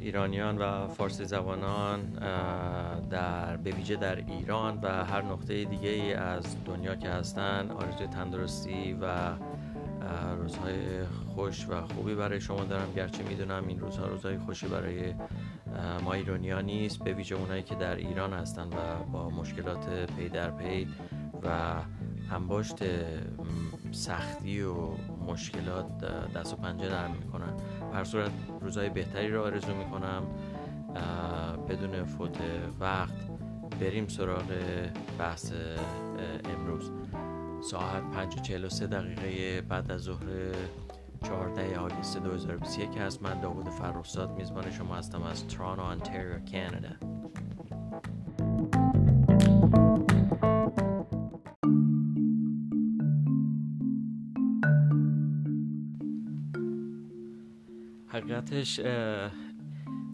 ایرانیان و فارسی زبانان در به ویژه در ایران و هر نقطه دیگه ای از دنیا که هستن آرزوی تندرستی و روزهای خوش و خوبی برای شما دارم. گرچه می‌دونم این روزها روزهای خوشی برای ما ایرانیا نیست. به ویژه اونایی که در ایران هستن و با مشکلات پی در پی و انباشت سختی و مشکلات دست و پنجه در می‌کنن. هر صورت روزهای بهتری رو آرزو می‌کنم. بدون فوت وقت بریم سراغ بحث امروز. ساعت 5 دقیقه بعد از ظهر 14 آگست 2021 هست من داوود فرخزاد میزبان شما هستم از ترانو انتریو کانادا. حقیقتش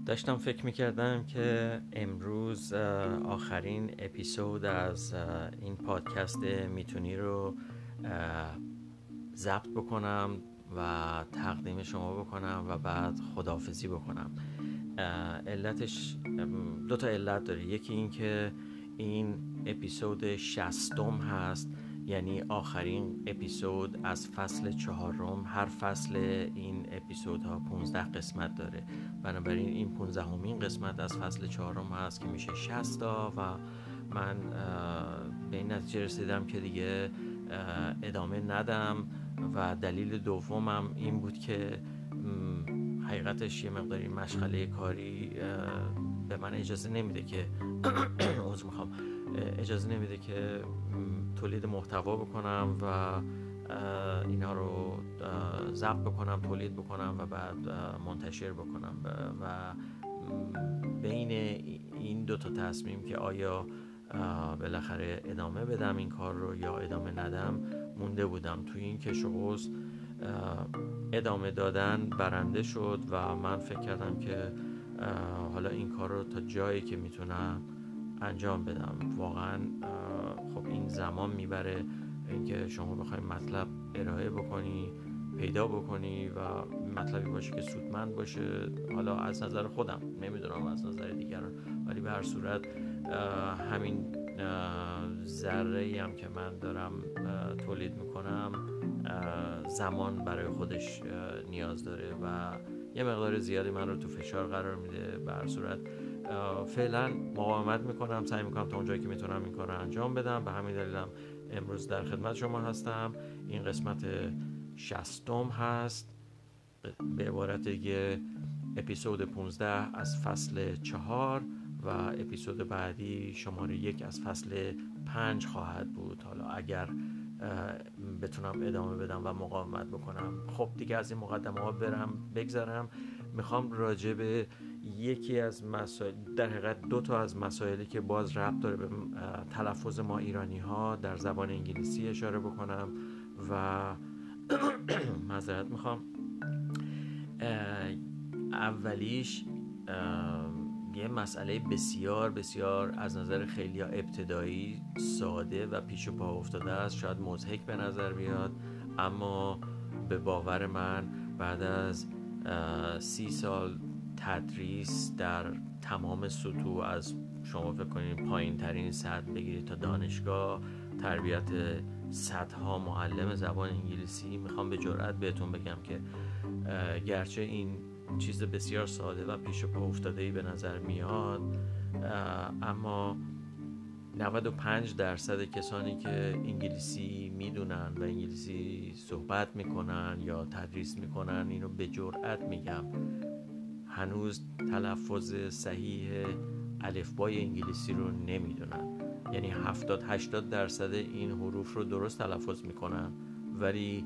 داشتم فکر می‌کردم که امروز آخرین اپیزود از این پادکست می‌تونی رو ضبط بکنم و تقدیم شما بکنم و بعد خداحافظی بکنم. علتش دو تا علت داره. یکی این که این اپیزود شستم هست یعنی آخرین اپیزود از فصل چهارم هر فصل این اپیزودها 15 قسمت داره. بنابراین این 15 همین قسمت از فصل چهارم هست که میشه 60 تا و من به این نتیجه رسیدم که دیگه ادامه ندم و دلیل دومم این بود که حقیقتش یه مقداری مشغله کاری به من اجازه نمیده که می‌خوام. اجازه نمیده که تولید محتوا بکنم و اینا رو ضبط بکنم تولید بکنم و بعد منتشر بکنم و بین این دو تا تصمیم که آیا بالاخره ادامه بدم این کار رو یا ادامه ندم مونده بودم. توی این کش و ادامه دادن برنده شد و من فکر کردم که حالا این کار رو تا جایی که می‌تونم انجام بدم. واقعا خب این زمان می‌بره اینکه شما بخوای مطلب ارائه بکنی پیدا بکنی و مطلبی باشه که سودمند باشه. حالا از نظر خودم نمی‌دونم از نظر دیگران ولی به هر صورت همین ذره هم که من دارم تولید می‌کنم زمان برای خودش نیاز داره و یه مقدار زیادی من رو تو فشار قرار میده. به هر صورت فعلا مقاومت می‌کنم سعی می‌کنم تا اونجایی که می‌تونم این کار رو انجام بدم. به همین دلیلم امروز در خدمت شما هستم. این قسمت شستم هست. به عبارت دیگه اپیزود 15 از فصل چهار و اپیزود بعدی شماره یک از فصل پنج خواهد بود. حالا اگر بتونم ادامه بدم و مقاومت بکنم خب دیگه از این مقدمه ها برم بگذرم. می‌خوام راجع به یکی از مسائل در حقیقت دو تا از مسائلی که باز ربط داره به تلفظ ما ایرانی ها در زبان انگلیسی اشاره بکنم و معذرت می‌خوام. اولیش یه مسئله بسیار بسیار از نظر خیلی ابتدایی ساده و پیش و پا افتاده است. شاید مزهک به نظر بیاد اما به باور من بعد از سی سال تدریس در تمام سطوح از شما فکر کنید پایین ترین سطح بگیرید تا دانشگاه. تربیت صدها معلم زبان انگلیسی. می‌خوام به جرئت بهتون بگم که گرچه این چیز بسیار ساده و پیش پا افتاده ای به نظر میاد اما 95 درصد کسانی که انگلیسی می‌دونن و انگلیسی صحبت می‌کنن یا تدریس می‌کنن اینو به جرئت میگم. هنوز تلفظ صحیح الفبای انگلیسی رو نمی‌دونن. یعنی 70 80 درصد این حروف رو درست تلفظ می‌کنن ولی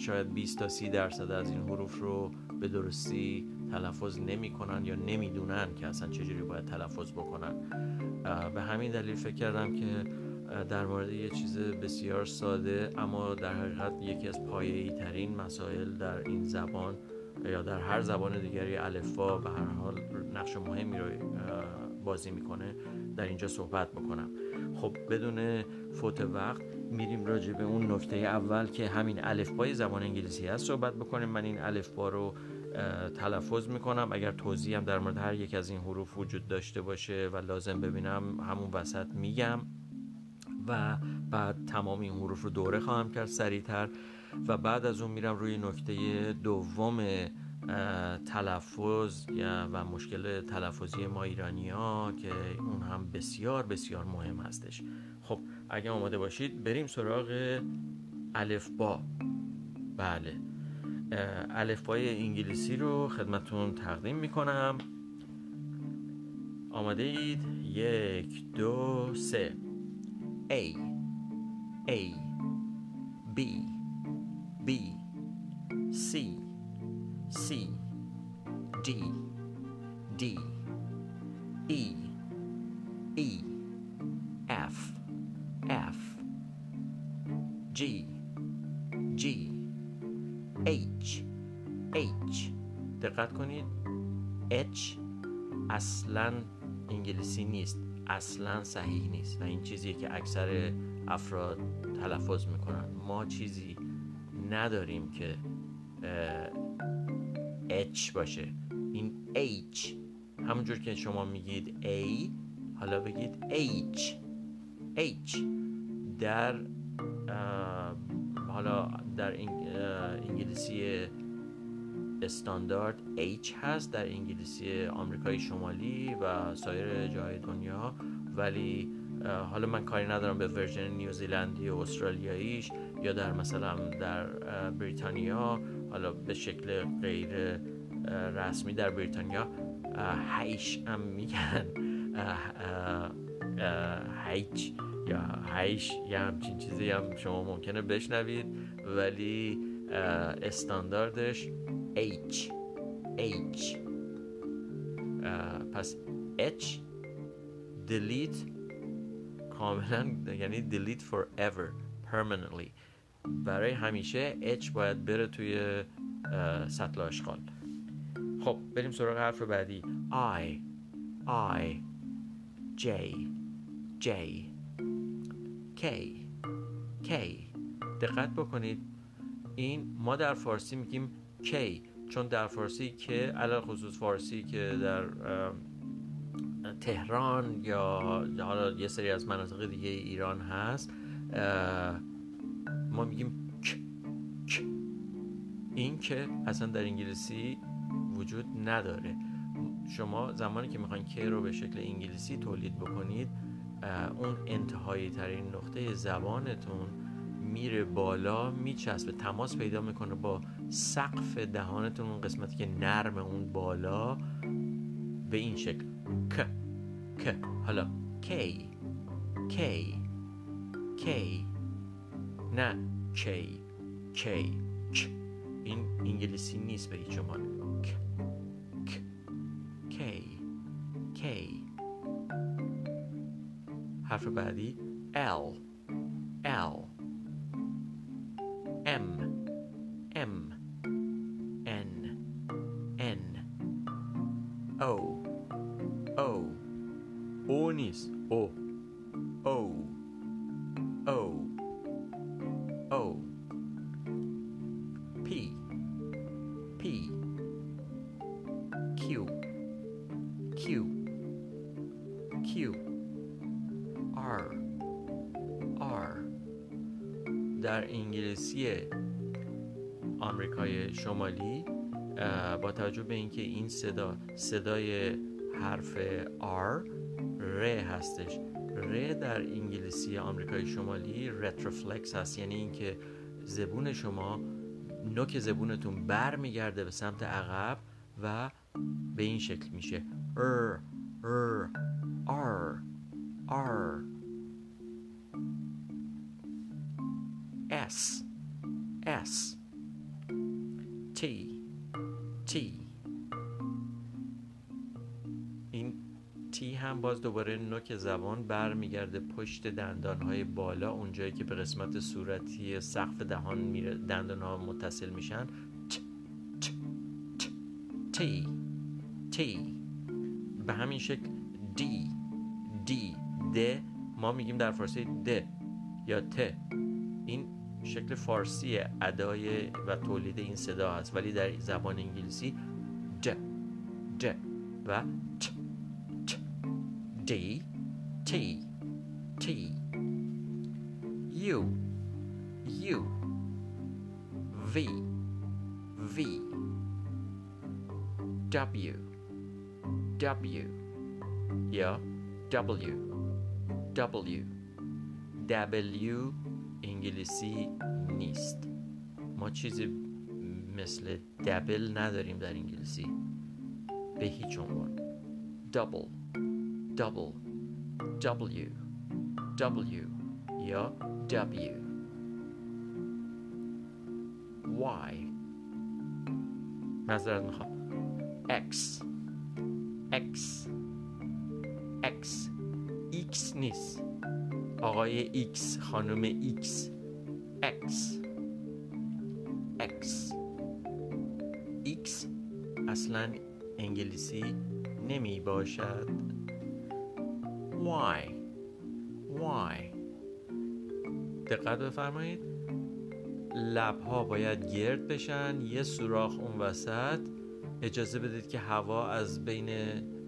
شاید 20 تا 30 درصد از این حروف رو به درستی تلفظ نمی‌کنن یا نمی‌دونن که اصلا چجوری باید تلفظ بکنن. به همین دلیل فکر کردم که در مورد یه چیز بسیار ساده اما در حقیقت یکی از پایه‌ای ترین مسائل در این زبان یا در هر زبان دیگری الفا به هر حال نقش مهمی رو بازی می‌کنه در اینجا صحبت بکنم. خب بدون فوت وقت میریم راجع به اون نکته اول که همین الفبای زبان انگلیسی هست صحبت بکنیم. من این الفبا رو تلفظ می‌کنم. اگر توضیح هم در مورد هر یک از این حروف وجود داشته باشه و لازم ببینم همون وسط میگم. و بعد تمام این حروف رو دوره خواهم کرد سریعتر. و بعد از اون میرم روی نکته دوم تلفظ و مشکل تلفظی ما ایرانی ها که اون هم بسیار بسیار مهم هستش. خب اگه آماده باشید بریم سراغ الف با. بله. الفبای انگلیسی رو خدمتون تقدیم می‌کنم. آماده اید؟ یک دو سه. A. A. B. B C C D D E E F F G G H H. دقت کنید H اصلا انگلیسی نیست اصلا صحیح نیست و این چیزی که اکثر افراد تلفظ می‌کنن ما چیزی نداریم که H باشه. این H. همونجور که شما میگید A حالا بگید H. H. در حالا در انگلیسی استاندارد H هست در انگلیسی آمریکای شمالی و سایر جای دنیا. ولی حالا من کاری ندارم به ورژن نیوزیلندی و استرالیاییش. یا در مثلا در بریتانیا حالا به شکل غیر رسمی در بریتانیا هیش هم میگن هیچ یا هیش یا همچین چیزی هم شما ممکنه بشنوید ولی استانداردش H H. پس H delete کاملا یعنی delete forever permanently. برای همیشه H باید بره توی سطل آشغال. خب بریم سراغ حرف بعدی. I I J J K K. دقت بکنید. این ما در فارسی میگیم کی چون در فارسی که علل خصوص فارسی که در تهران یا حالا یه سری از مناطق دیگه ایران هست ما میگیم ک ک. این که اصلا در انگلیسی وجود نداره. شما زمانی که می‌خواین که رو به شکل انگلیسی تولید بکنید اون انتهایی ترین نقطه زبانتون میره بالا میچسبه تماس پیدا می‌کنه با سقف دهانتون اون قسمتی که نرم اون بالا به این شکل. ک ک. حالا کی کی کی. نه کی کی چ این انگلیسی نیست به هیچ عنوان ک ک کی کی حرف بعدی L L. به اینکه این صدا صدای حرف R ر هستش. ر در انگلیسی آمریکای شمالی رتروفلکس هست. یعنی اینکه زبون شما نوک زبونتون بر میگرده به سمت عقب و به این شکل میشه. ر ر R R. S S. T. T. این تی هم باز دوباره نوک زبان برمیگرده پشت دندان های بالا اونجایی که به قسمت صورتی سقف دهان میره دندان ها متصل میشن. ت ت. تی تی به همین شکل دی دی د. ما میگیم در فارسی د یا ت. این شکل فارسی ادای و تولید این صدا هست. ولی در زبان انگلیسی د د و ت. دی تی تی یو یو وی وی W W یا W W W انگلیسی نیست. ما چیزی مثل دبل نداریم در انگلیسی. به هیچ عنوان. Double. Double W W W. Y. معذرت می‌خوام X. X. X. X نیست آقای X خانم X. X. X. X. اصلا انگلیسی نمی باشد Y Y دقت بفرمایید. لبها باید گرد بشن. یه سوراخ اون وسط. اجازه بدید که هوا از بین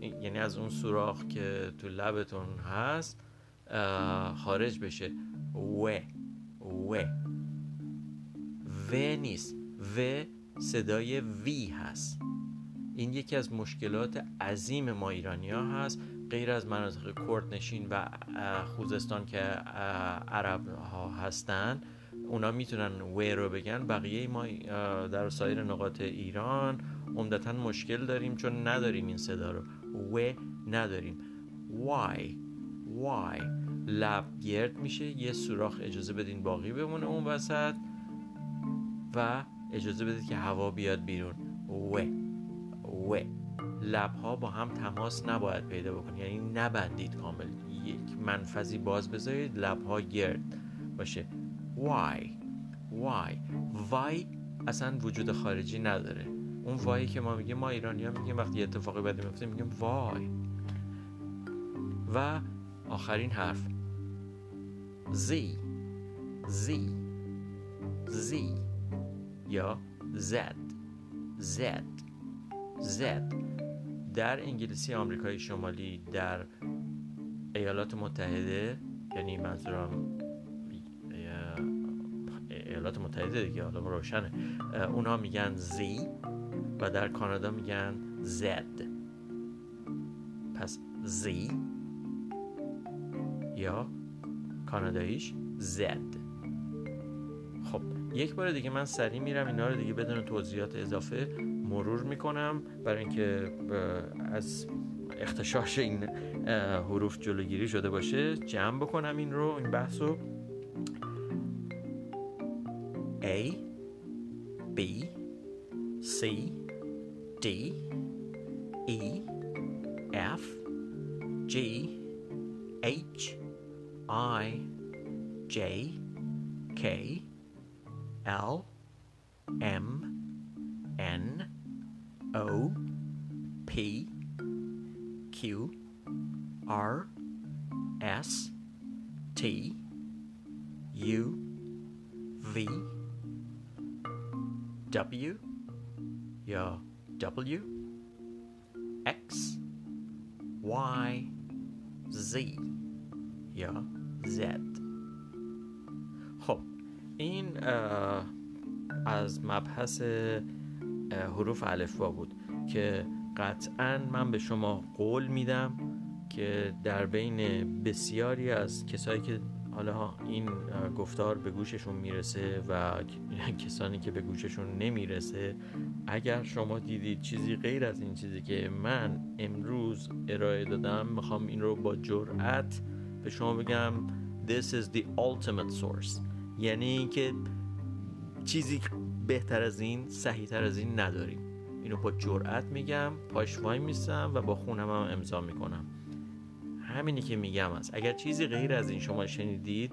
یعنی از اون سوراخ که تو لبتون هست خارج بشه. و. و. و نیست. و صدای وی هست. این یکی از مشکلات عظیم ما ایرانی ها هست. غیر از مناطق کرد نشین و خوزستان که عرب ها هستن اونا می‌تونن و رو بگن. بقیه ما در سایر نقاط ایران عمدتا مشکل داریم چون نداریم این صدا رو. و نداریم. وای وای لب گرد میشه یه سوراخ اجازه بدین باقی بمونه اون وسط و اجازه بدید که هوا بیاد بیرون. و و لبها با هم تماس نباید پیدا بکنید یعنی نبندید کامل یک منفذی باز بذارید لبها گرد باشه. وای وای وای اصلا وجود خارجی نداره. اون وایی که ما میگیم ما ایرانی ها میگیم وقتی اتفاقی بدی میفته میگیم وای و آخرین حرف. زی زی زی یا زد زد زد در انگلیسی آمریکای شمالی در ایالات متحده یعنی منظورم ایالات متحده دیگه حالا روشنه. اونها میگن زی و در کانادا میگن زد پس زی یا کاناداییش زد خب یک بار دیگه من سریع میرم اینا رو دیگه بدون توضیحات اضافه مرور می‌کنم برای اینکه از اختشاش این حروف جلوگیری شده باشه جمع بکنم این رو این بحث رو. A B C D E F G H I J K L M حروف الفبا بود که قطعا من به شما قول میدم که در بین بسیاری از کسایی که حالا این گفتار به گوششون می‌رسه و کسانی که به گوششون نمی‌رسه اگر شما دیدید چیزی غیر از این چیزی که من امروز ارائه دادم می‌خوام این رو با جرأت به شما بگم This is the ultimate source. یعنی اینکه چیزی بهتر از این صحیح تر از این نداریم. اینو با جرأت میگم پاش وای میستم و با خونم هم امضا می‌کنم. همینی که میگم است. اگر چیزی غیر از این شما شنیدید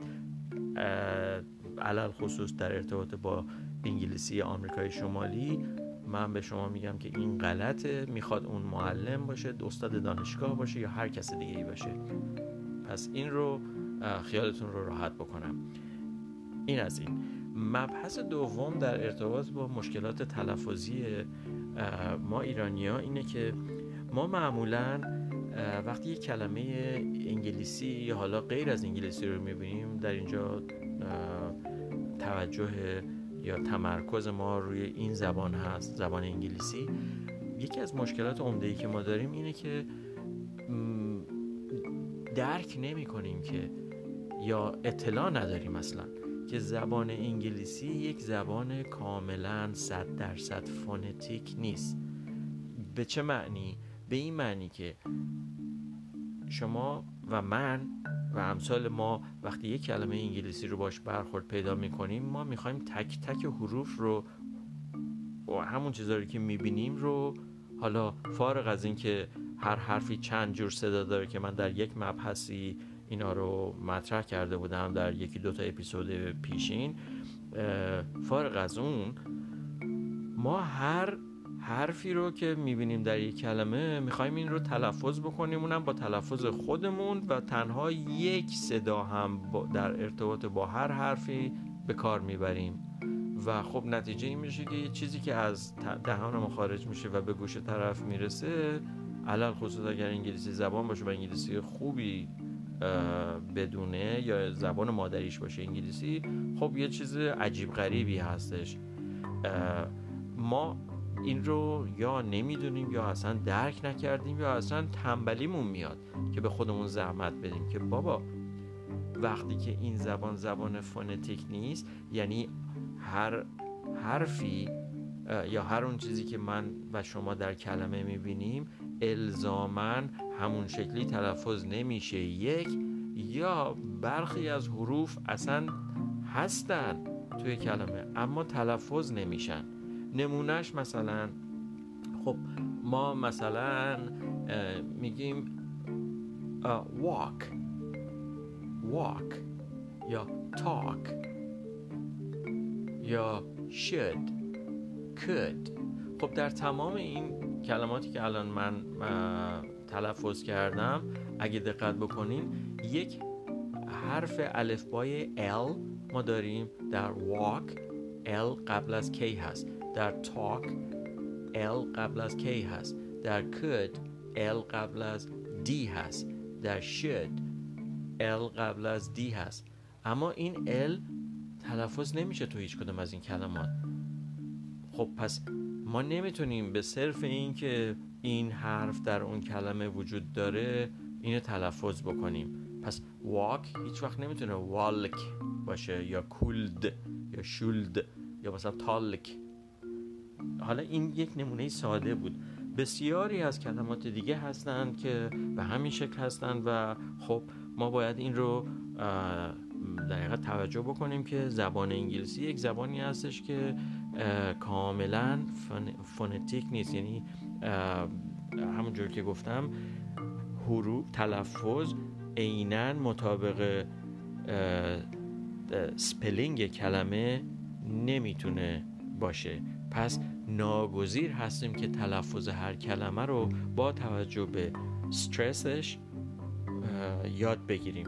علل خصوص در ارتباط با انگلیسی آمریکای شمالی من به شما میگم که این غلطه. می‌خواد اون معلم باشه استاد دانشگاه باشه یا هر کس دیگه ای باشه. پس این رو خیالتون رو راحت بکنم. این از این. مبحث دوم در ارتباط با مشکلات تلفظی ما ایرانی ها اینه که ما معمولا وقتی یک کلمه انگلیسی یا حالا غیر از انگلیسی رو می‌بینیم در اینجا توجه یا تمرکز ما روی این زبان هست زبان انگلیسی. یکی از مشکلات عمده ای که ما داریم اینه که درک نمی کنیم که یا اطلاع نداریم اصلا. که زبان انگلیسی یک زبان کاملا صد درصد فونتیک نیست به چه معنی؟ به این معنی که شما و من و امثال ما وقتی یک کلمه انگلیسی رو باش برخورد پیدا می‌کنیم ما می‌خوایم تک تک حروف رو و همون چیزهایی که می‌بینیم رو حالا فارغ از اینکه هر حرفی چند جور صدا داره که من در یک مبحثی اینا رو مطرح کرده بودم در یکی دو تا اپیزود پیشین. فارغ از اون ما هر حرفی رو که می‌بینیم در یک کلمه می‌خوایم این رو تلفظ بکنیم اونم با تلفظ خودمون و تنها یک صدا هم در ارتباط با هر حرفی به کار می‌بریم. و خب نتیجه این میشه که چیزی که از دهان ما خارج میشه و به گوش طرف می‌رسه علل خصوص اگر انگلیسی زبان باشه و انگلیسی خوبی بدونه یا زبان مادریش باشه انگلیسی خب یه چیز عجیب غریبی هستش. ما این رو یا نمی‌دونیم یا اصلا درک نکردیم یا اصلا تنبلیمون میاد که به خودمون زحمت بدیم که بابا وقتی که این زبان زبان فونتیک نیست یعنی هر حرفی یا هر اون چیزی که من و شما در کلمه می‌بینیم الزامن همون شکلی تلفظ نمیشه. یک یا برخی از حروف اصلا هستن توی کلمه اما تلفظ نمیشن. نمونهش مثلا خب ما مثلا میگیم walk walk یا talk یا should could. خب در تمام این کلماتی که الان من تلفظ کردم اگه دقت بکنین یک حرف الفبای L ما داریم در walk L قبل از K هست. در talk L قبل از K هست. در could L قبل از D هست. در should L قبل از D هست. اما این L تلفظ نمیشه تو هیچ کدوم از این کلمات. خب پس ما نمی‌تونیم به صرف این که این حرف در اون کلمه وجود داره اینو تلفظ بکنیم. پس walk هیچ وقت نمی‌تونه walk باشه یا کولد یا شولد یا مثلا تالک حالا این یک نمونه ساده بود. بسیاری از کلمات دیگه هستند که به همین شکل هستند و خب ما باید این رو در توجه بکنیم که زبان انگلیسی یک زبانی هستش که کاملا فونتیک نیست. یعنی همونجور که گفتم حروف تلفظ عینا مطابق spelling کلمه نمی‌تونه باشه. پس ناگزیر هستیم که تلفظ هر کلمه رو با توجه به استرسش یاد بگیریم.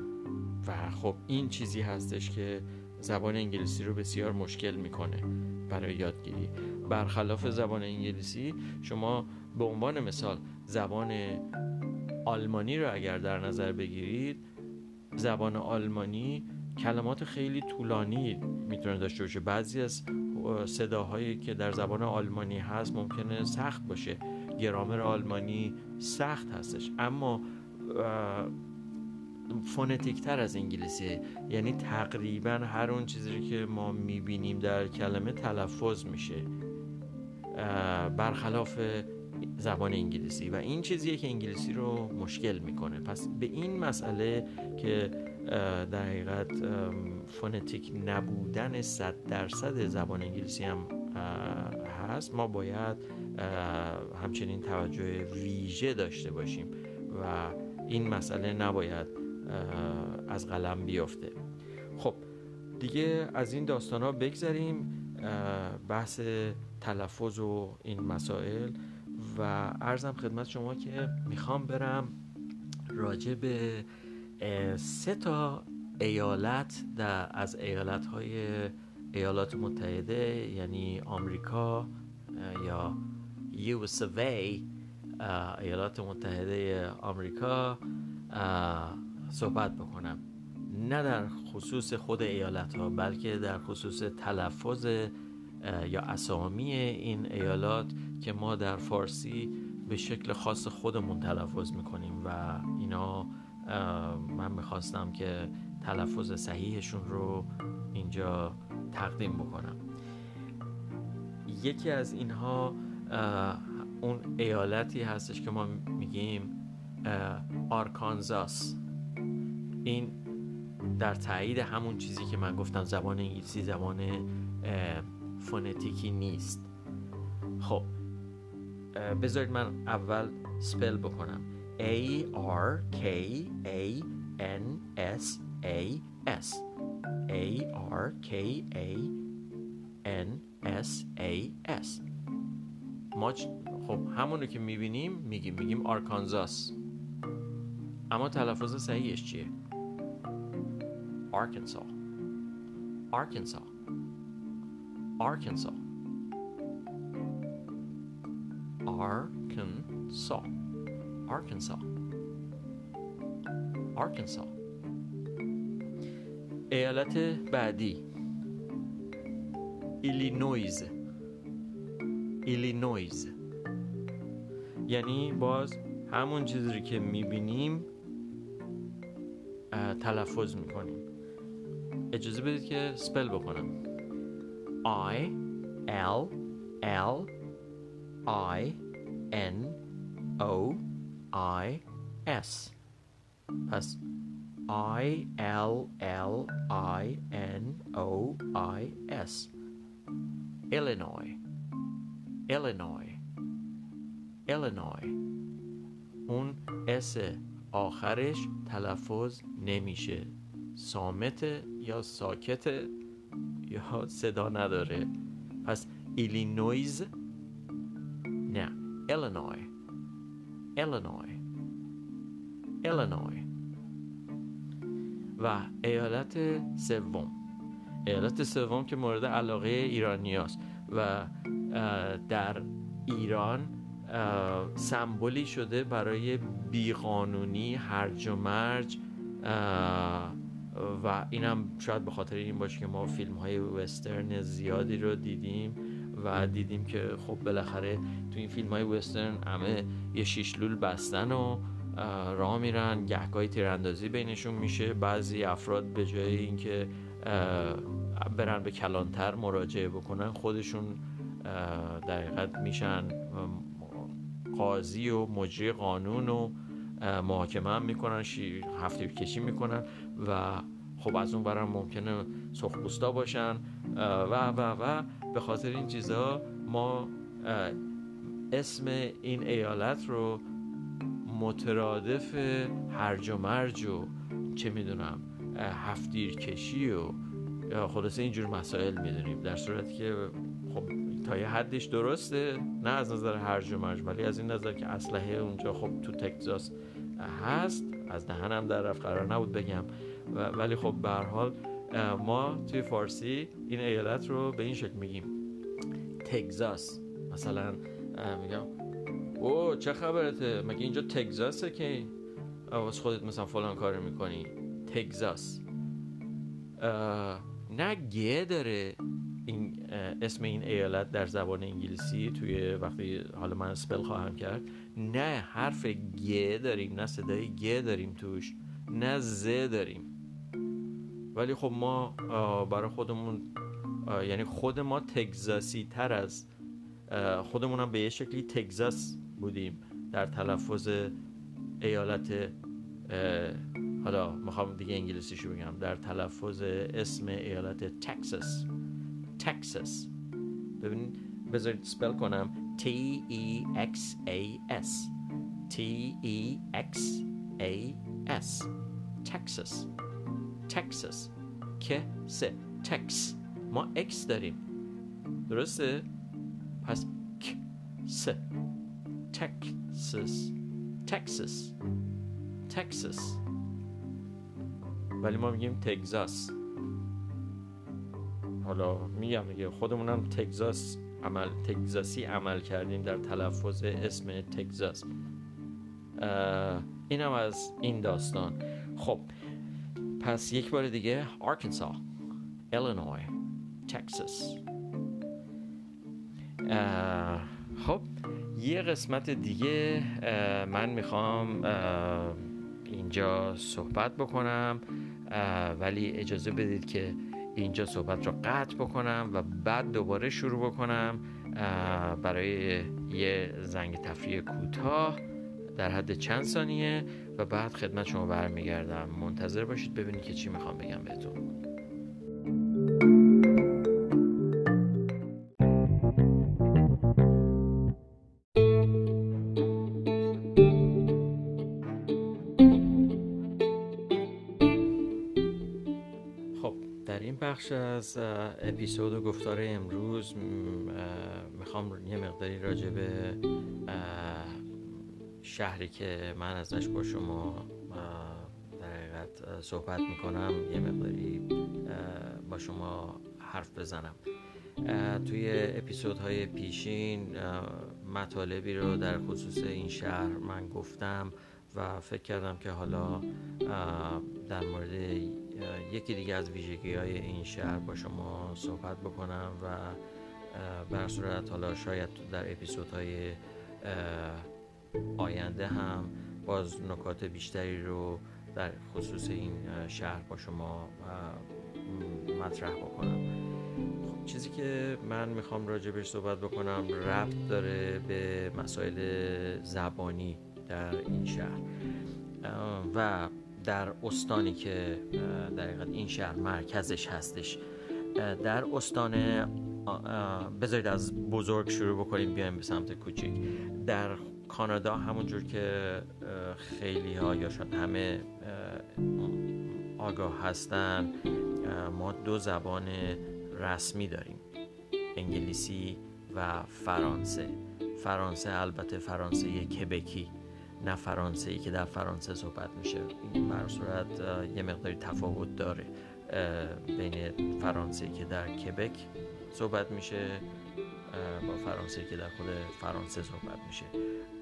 و خب این چیزی هستش که زبان انگلیسی رو بسیار مشکل می‌کنه برای یادگیری. برخلاف زبان انگلیسی شما به عنوان مثال زبان آلمانی رو اگر در نظر بگیرید زبان آلمانی کلمات خیلی طولانی می‌تونه داشته باشه. بعضی از صداهایی که در زبان آلمانی هست ممکنه سخت باشه. گرامر آلمانی سخت هستش. اما فونتیک تر از انگلیسی. یعنی تقریبا هر اون چیزی که ما می‌بینیم در کلمه تلفظ میشه. برخلاف زبان انگلیسی. و این چیزیه که انگلیسی رو مشکل می‌کنه. پس به این مسئله که در حقیقت فونتیک نبودن صد درصد زبان انگلیسی هم هست ما باید همچنین توجه ویژه داشته باشیم و این مسئله نباید از قلم بیفته. خب دیگه از این داستان ها بگذریم بحث تلفظ و این مسائل. و ارزم خدمت شما که می‌خوام برم راجع به سه تا ایالت در از ایالت های ایالات متحده یعنی آمریکا یا US ایالات متحده آمریکا صحبت بکنم. نه در خصوص خود ایالت ها بلکه در خصوص تلفظ یا اسامی این ایالات که ما در فارسی به شکل خاص خودمون تلفظ می‌کنیم و اینا من می‌خواستم که تلفظ صحیحشون رو اینجا تقدیم بکنم. یکی از اینها اون ایالتی هستش که ما میگیم آرکانزاس. این در تایید همون چیزی که من گفتم زبان انگلیسی زبان فونتیکی نیست. خب بذارید من اول سپل بکنم. A R K A N S A S. A R K A N S A S. ما خب همونو که می‌بینیم میگیم میگیم آرکانزاس. اما تلفظ صحیحش چیه؟ Arkansas Arkansas Arkansas. Arkansas. Arkansas. Arkansas. ایالت بعدی ایلینویز ایلینویز یعنی باز همون چیزی که می‌بینیم تلفظ می‌کنیم اجازه بدید که سپل بکنم I L L I N O I S پس I L L I N O I S Illinois Illinois Illinois اون S آخرش تلفظ نمیشه صامت یا ساکت یا صدا نداره. پس ایلینویز نه Illinois. Illinois. Illinois. و ایالت سوم. ایالت سوم که مورد علاقه ایرانیاست. و در ایران سمبولی شده برای بیقانونی هرج و مرج و اینم شاید به خاطر این باشه که ما فیلم های وسترن زیادی رو دیدیم و دیدیم که خب بالاخره تو این فیلم های وسترن همه یه شیشلول بستن و راه میرن گهگاهی تیراندازی بینشون میشه. بعضی افراد به جای اینکه برن به کلانتر مراجعه بکنن خودشون در میشن قاضی و مجری قانون و محاکمه هم می‌کنن هفته کشی می‌کنن. و خب از اون برم ممکنه سخبوستا باشن و و و به خاطر این چیزها ما اسم این ایالت رو مترادف هرج و مرج و چه می‌دونم هفتیر کشی و خلاصه اینجور مسائل می‌دونیم. در صورتی که خب تا یه حدش درسته نه از نظر هرج و مرج ولی از این نظر که اسلحه اونجا خب تو تکزاس هست از دهنم در رفت قرار نبود بگم. ولی خب به حال ما توی فارسی این ایالت رو به این شکل میگیم. تگزاس. مثلا میگم او چه خبرته؟ مگه اینجا تگزاسه که از خودت مثلا فلان کار می‌کنی. تگزاس. نه گه داره. این اسم این ایالت در زبان انگلیسی توی وقتی حالا من سپل خواهم کرد. نه حرف گ داریم نه صدای گ داریم توش. نه ز داریم. ولی خب ما برای خودمون یعنی خود ما تگزاسی تر از خودمون هم به یه شکلی تگزاس بودیم در تلفظ ایالت حالا می‌خوام دیگه انگلیسیشو بگم در تلفظ اسم ایالت تکساس تکساس ببینید بذارید سپل کنم. T E X A S. T E X A S. تکساس تکساس که سه تکس ما اکس داریم. درسته؟ پس ک سه تکساس تکساس تکساس ولی ما میگیم تگزاس حالا میگم دیگه خودمونم تگزاس عمل تگزاسی عمل کردیم در تلفظ اسم تگزاس اینم از این داستان. خب پس یک بار دیگه آرکنسا ایلینوی تکساس خب یه قسمت دیگه من می‌خوام اینجا صحبت بکنم ولی اجازه بدید که اینجا صحبت رو قطع بکنم و بعد دوباره شروع بکنم برای یه زنگ تفریح کوتاه در حد چند ثانیه. و بعد خدمت شما برمیگردم. منتظر باشید ببینید که چی می‌خوام بگم بهتون. بخش از اپیزود و گفتار امروز می‌خوام یه مقداری راجع به شهری که من ازش با شما در حقیقت صحبت می‌کنم یه مقداری با شما حرف بزنم. توی اپیزودهای پیشین مطالبی رو در خصوص این شهر من گفتم و فکر کردم که حالا در مورد یکی دیگه از ویژگی های این شهر با شما صحبت بکنم و بر صورت حالا شاید در اپیزودهای آینده هم باز نکات بیشتری رو در خصوص این شهر با شما مطرح بکنم. خب چیزی که من می‌خوام راجبش صحبت بکنم ربط داره به مسائل زبانی در این شهر. و در استانی که در این شهر مرکزش هستش. در استان بذارید از بزرگ شروع بکنیم بیایم به سمت کوچیک در کانادا همونجور که خیلی ها یا شاید همه آگاه هستن ما دو زبان رسمی داریم انگلیسی و فرانسه. فرانسه البته فرانسه کبکی نه فرانسه ای که در فرانسه صحبت میشه. بر صورت یه مقداری تفاوت داره بین فرانسه که در کبک صحبت میشه با فرانسه که در خود فرانسه صحبت میشه.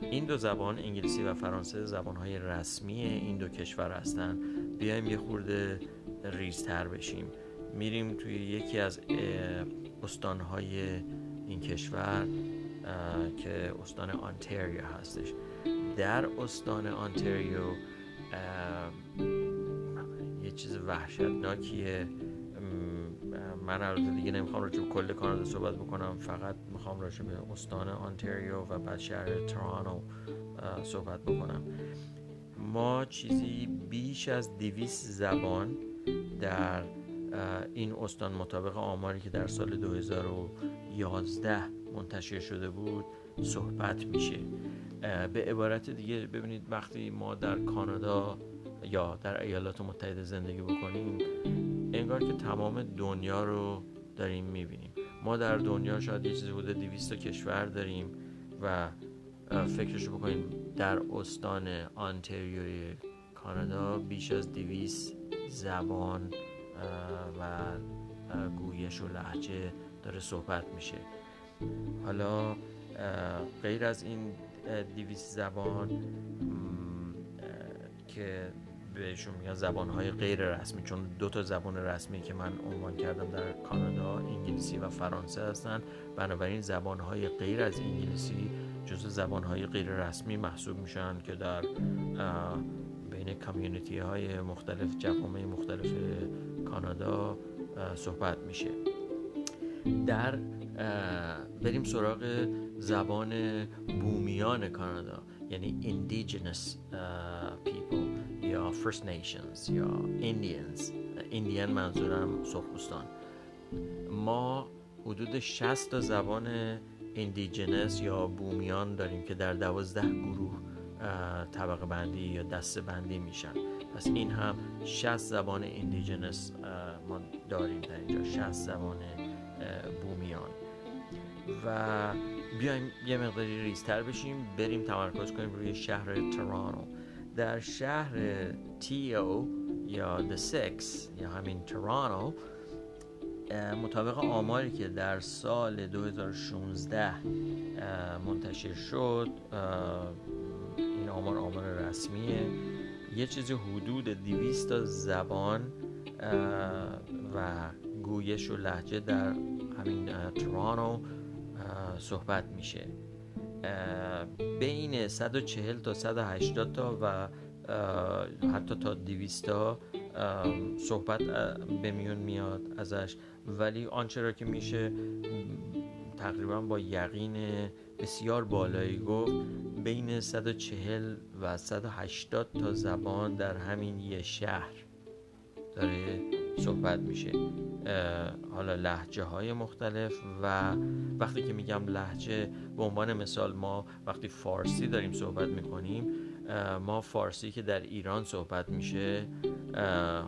این دو زبان انگلیسی و فرانسه زبان های رسمی این دو کشور هستن. بیایم یه خورده ریزتر بشیم. میریم توی یکی از استانهای این کشور که استان آنتریو هستش. در استان آنتریو یه چیز وحشتناکیه. من البته دیگه نمی‌خوام راجع به کل کانادا صحبت بکنم فقط می‌خوام راجع به استان آنتریو و بعد شهر ترانو صحبت بکنم. ما چیزی بیش از دویست زبان در این استان مطابق آماری که در سال 2011 منتشر شده بود صحبت میشه. به عبارت دیگه ببینید وقتی ما در کانادا یا در ایالات متحده زندگی بکنیم انگار که تمام دنیا رو داریم می‌بینیم. ما در دنیا شاید یه چیزی بوده 200 کشور داریم و فکرش بکنیم در استان آنتریوی کانادا بیش از 200 زبان و گویش و لحجه داره صحبت میشه. حالا غیر از این دیویس زبان که بهشون میگن زبان های غیر رسمی چون دو تا زبان رسمی که من عنوان کردم در کانادا انگلیسی و فرانسه هستن. بنابراین زبان های غیر از انگلیسی جزو زبان های غیر رسمی محسوب میشن که در بین کامیونیتی های مختلف جوامع مختلف کانادا صحبت میشه. در بریم سراغ زبان بومیان کانادا یعنی indigenous people. یا First Nations یا Indians. Indian منظورم سرخپوستان ما حدود 60 زبان indigenous یا بومیان داریم که در دوازده گروه طبقه بندی یا دسته بندی میشن. پس این هم 60 زبان indigenous ما داریم در اینجا. 60 زبان بومیان. و بیایم یه مقداری ریزتر بشیم بریم تمرکز کنیم روی شهر ترانو در شهر تیو یا The Six یا همین ترانو مطابق آماری که در سال 2016 منتشر شد این آمار آمار رسمیه. یه چیزی حدود 200 زبان و گویش و لحجه در همین ترانو صحبت میشه. بین 140 تا 180 تا و حتی تا 200 تا صحبت به میون میاد ازش. ولی آنچه را که میشه تقریبا با یقین بسیار بالایی گفت بین 140 و 180 تا زبان در همین یه شهر داره صحبت میشه. حالا لحجه های مختلف و وقتی که میگم لحجه به عنوان مثال ما وقتی فارسی داریم صحبت می‌کنیم ما فارسی که در ایران صحبت میشه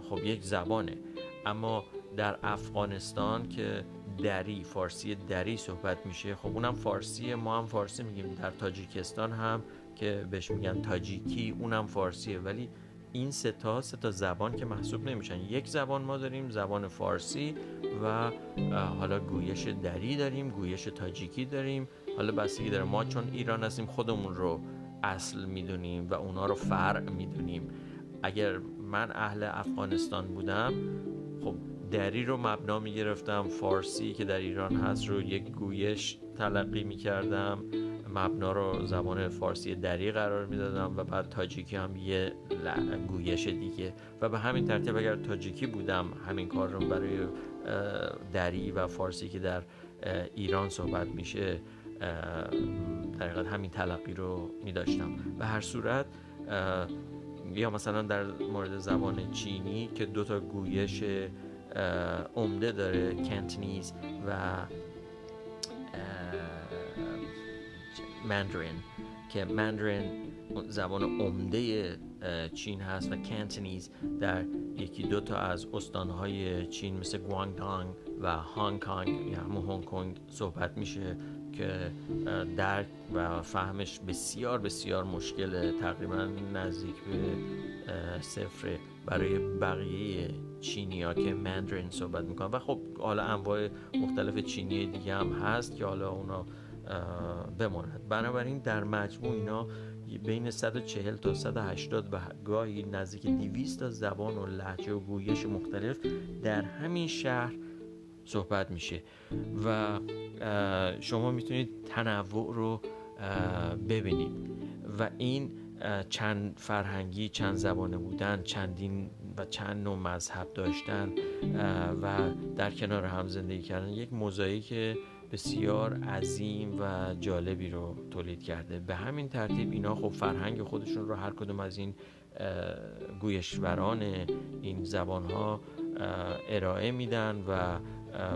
خب یک زبانه. اما در افغانستان که دری فارسی دری صحبت میشه خب اونم فارسی ما هم فارسی میگیم. در تاجیکستان هم که بهش میگن تاجیکی اونم فارسیه. ولی این سه تا سه تا زبان که محسوب نمیشن. یک زبان ما داریم زبان فارسی و حالا گویش دری داریم گویش تاجیکی داریم. حالا بستگی داره ما چون ایران هستیم خودمون رو اصل می‌دونیم و اونا رو فرع می‌دونیم. اگر من اهل افغانستان بودم خب دری رو مبنا می‌گرفتم فارسی که در ایران هست رو یک گویش تلقی می‌کردم. مبنا رو زبان فارسی دری قرار می‌دادم و بعد تاجیکی هم یه گویش دیگه. و به همین ترتیب اگر تاجیکی بودم همین کار رو برای دری و فارسی که در ایران صحبت میشه در همین تلقی رو می داشتم به هر صورت یا مثلا در مورد زبان چینی که دو تا گویش عمده داره کنتنیز و مندرین که مندرین زبان عمده چین هست و کنتنیز در یکی دو تا از استانهای چین مثل گوانگدانگ و هانگ کانگ یا همون هنگ کنگ صحبت میشه که درک و فهمش بسیار بسیار مشکل تقریبا نزدیک به صفر برای بقیه چینی ها که مندرین صحبت می‌کنن. و خب حالا انواع مختلف چینی دیگه هم هست که حالا اونا بماند. بنابراین در مجموع اینا بین 140 تا 180 و گاهی نزدیک 200 تا زبان و لحجه و گویش مختلف در همین شهر صحبت میشه. و شما می‌تونید تنوع رو ببینید. و این چند فرهنگی چند زبانه بودن چندین و چند نوع مذهب داشتن و در کنار هم زندگی کردن. یک موزاییک بسیار عظیم و جالبی رو تولید کرده. به همین ترتیب اینا خب فرهنگ خودشون رو هر کدوم از این گویشوران این زبان ها ارائه میدن و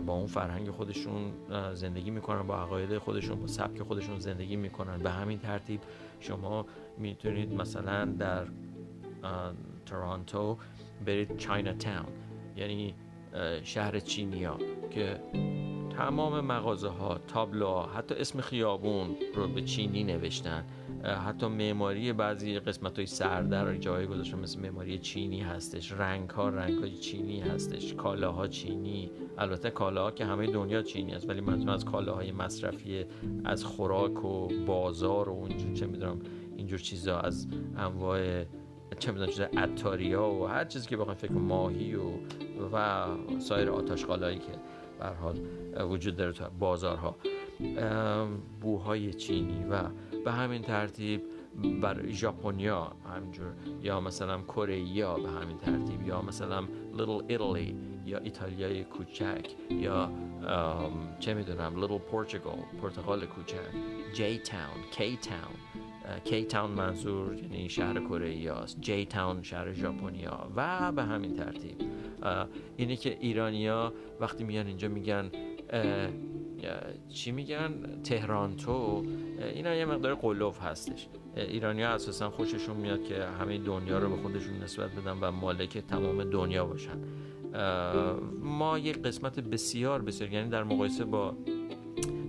با اون فرهنگ خودشون زندگی می‌کنن با عقاید خودشون با سبک خودشون زندگی می‌کنن. به همین ترتیب شما می‌تونید مثلا در تورانتو برید چاینا تاون یعنی شهر چینیا که تمام مغازه ها تابلو حتی اسم خیابون رو به چینی نوشتن. حتی معماری بعضی قسمت های سردر جای گذاشتن مثل معماری چینی هستش رنگ ها رنگ های چینی هستش کالاها چینی. البته کالاها که همه دنیا چینی است ولی منظورم از کالاهای مصرفی از خوراک و بازار و اونجور چه می‌دونم اینجور چیزا از انواع چه می‌دونم چیز اتاریا و هر چیزی که بخوایم فکر ماهی و و سایر آتشقالایی که حال وجود داره تو بازارها. بوهای چینی و به همین ترتیب بر ژاپنیا همینجور یا مثلا کره به همین ترتیب یا مثلا لیتل ایتالی یا ایتالیای کوچک یا چه می‌دونم لیتل پورتوگال پرتغال کوچک جی تاون کی تاون کی تاون منظور یعنی شهر کره است جی تاون شهر ژاپنیا. و به همین ترتیب. اینه که ایرانیا وقتی میان اینجا میگن چی میگن؟ تهران تو اینا یه مقدار قلوف هستش. ایرانی ها اساسا خوششون میاد که همه دنیا رو به خودشون نسبت بدن و مالک تمام دنیا باشن. ما یک قسمت بسیار بسیار یعنی در مقایسه با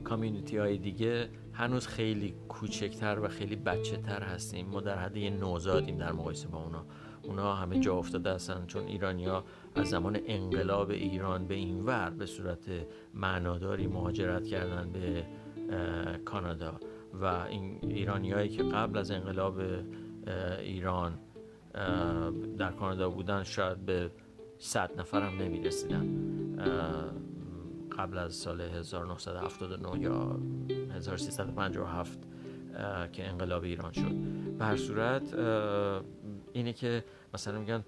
کامیونیتی های دیگه هنوز خیلی کوچکتر و خیلی بچه تر هستیم. ما در حد یه نوزادیم در مقایسه با اونا. اونا همه جا افتاده هستن چون ایرانیا از زمان انقلاب ایران به این ور به صورت معناداری مهاجرت کردن به کانادا. و این ایرانیایی که قبل از انقلاب ایران در کانادا بودن شاید به صد نفر هم نمی رسیدن قبل از سال 1979 یا 1357 که انقلاب ایران شد. به هر صورت اینه که مثلا میگن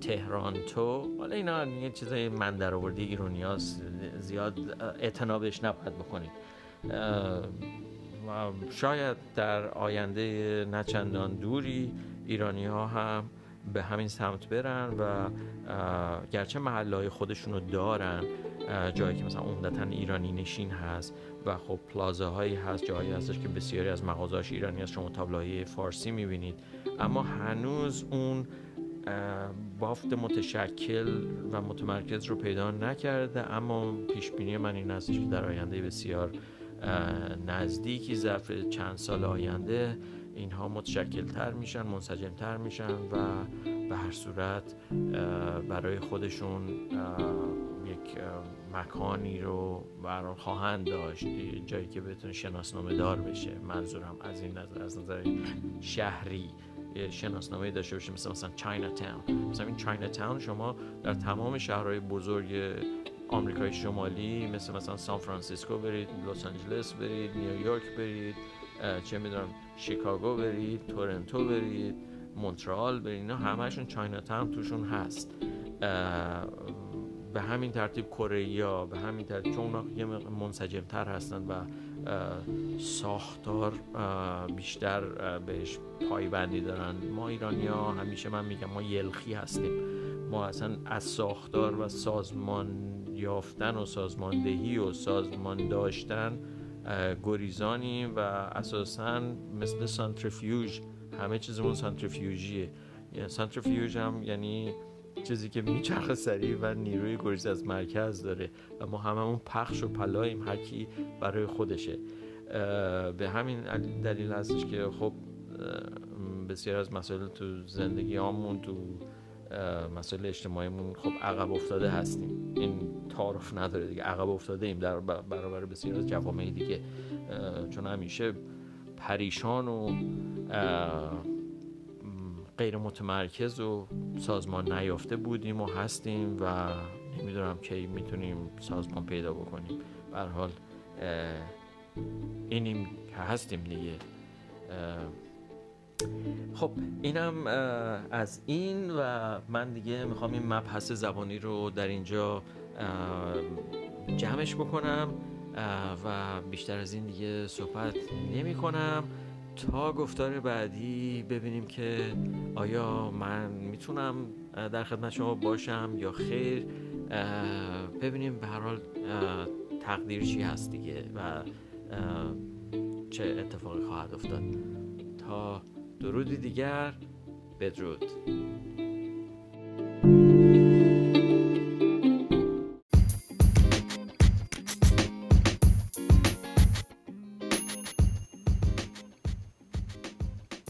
تهران تو حالا اینا یه چیزای من در آوردی ایرانی زیاد اعتنابش نباید بکنید. شاید در آینده نچندان دوری ایرانی ها هم به همین سمت برن و گرچه محله خودشونو دارن جایی که مثلا عمدتا ایرانی نشین هست و خب پلازه هایی هست جایی هستش که بسیاری از مغازهاش ایرانی هست. شما تابلوهای فارسی می‌بینید. اما هنوز اون بافت متشکل و متمرکز رو پیدا نکرده. اما پیش بینی من این هستش که در آینده بسیار نزدیکی ظرف چند سال آینده اینها متشکل تر میشن منسجم تر میشن و به هر صورت برای خودشون یک مکانی رو برای خواهند داشت جایی که بتونه شناسنامه دار بشه. منظورم از این نظر از نظر شهری شناسنامه داشته باشه مثل مثلا چاینا تاون مثلا این چاینا تاون شما در تمام شهرهای بزرگ آمریکای شمالی مثل مثلا سان فرانسیسکو برید لس آنجلس برید نیویورک برید چه می‌دونم شیکاگو برید تورنتو برید مونترال برید اینا همشون چاینا تاون توشون هست. به همین ترتیب کره به همین ترتیب چون یه منسجم تر هستن و ساختار بیشتر بهش پایبندی دارن. ما ایرانی ها همیشه من میگم ما یلخی هستیم. ما اصلا از ساختار و سازمان یافتن و سازماندهی و سازمان داشتن گریزانیم و اساسا مثل سانتریفیوژ همه چیزمون سانتریفیوژیه. سانتریفیوژ هم یعنی چیزی که میچرخه سریع و نیروی گریز از مرکز داره و ما هممون پخش و پلاییم هر کی برای خودشه. به همین دلیل هستش که خب بسیار از مسائل تو زندگی همون تو مسائل اجتماعیمون خب عقب افتاده هستیم. این تعارف نداره دیگه. عقب افتاده ایم در برابر بسیار از جوامع دیگه چون همیشه پریشان و غیر متمرکز و سازمان نیافته بودیم و هستیم و نمی‌دونم کی می‌تونیم سازمان پیدا بکنیم. به حال اینیم که هستیم دیگه. خب اینم از این و من دیگه می‌خوام این مبحث زبانی رو در اینجا جمعش بکنم و بیشتر از این دیگه صحبت نمی کنم تا گفتار بعدی ببینیم که آیا من می‌تونم در خدمت شما باشم یا خیر. ببینیم به هر حال تقدیر چی هست دیگه و چه اتفاقی خواهد افتاد. تا درودی دیگر بدرود.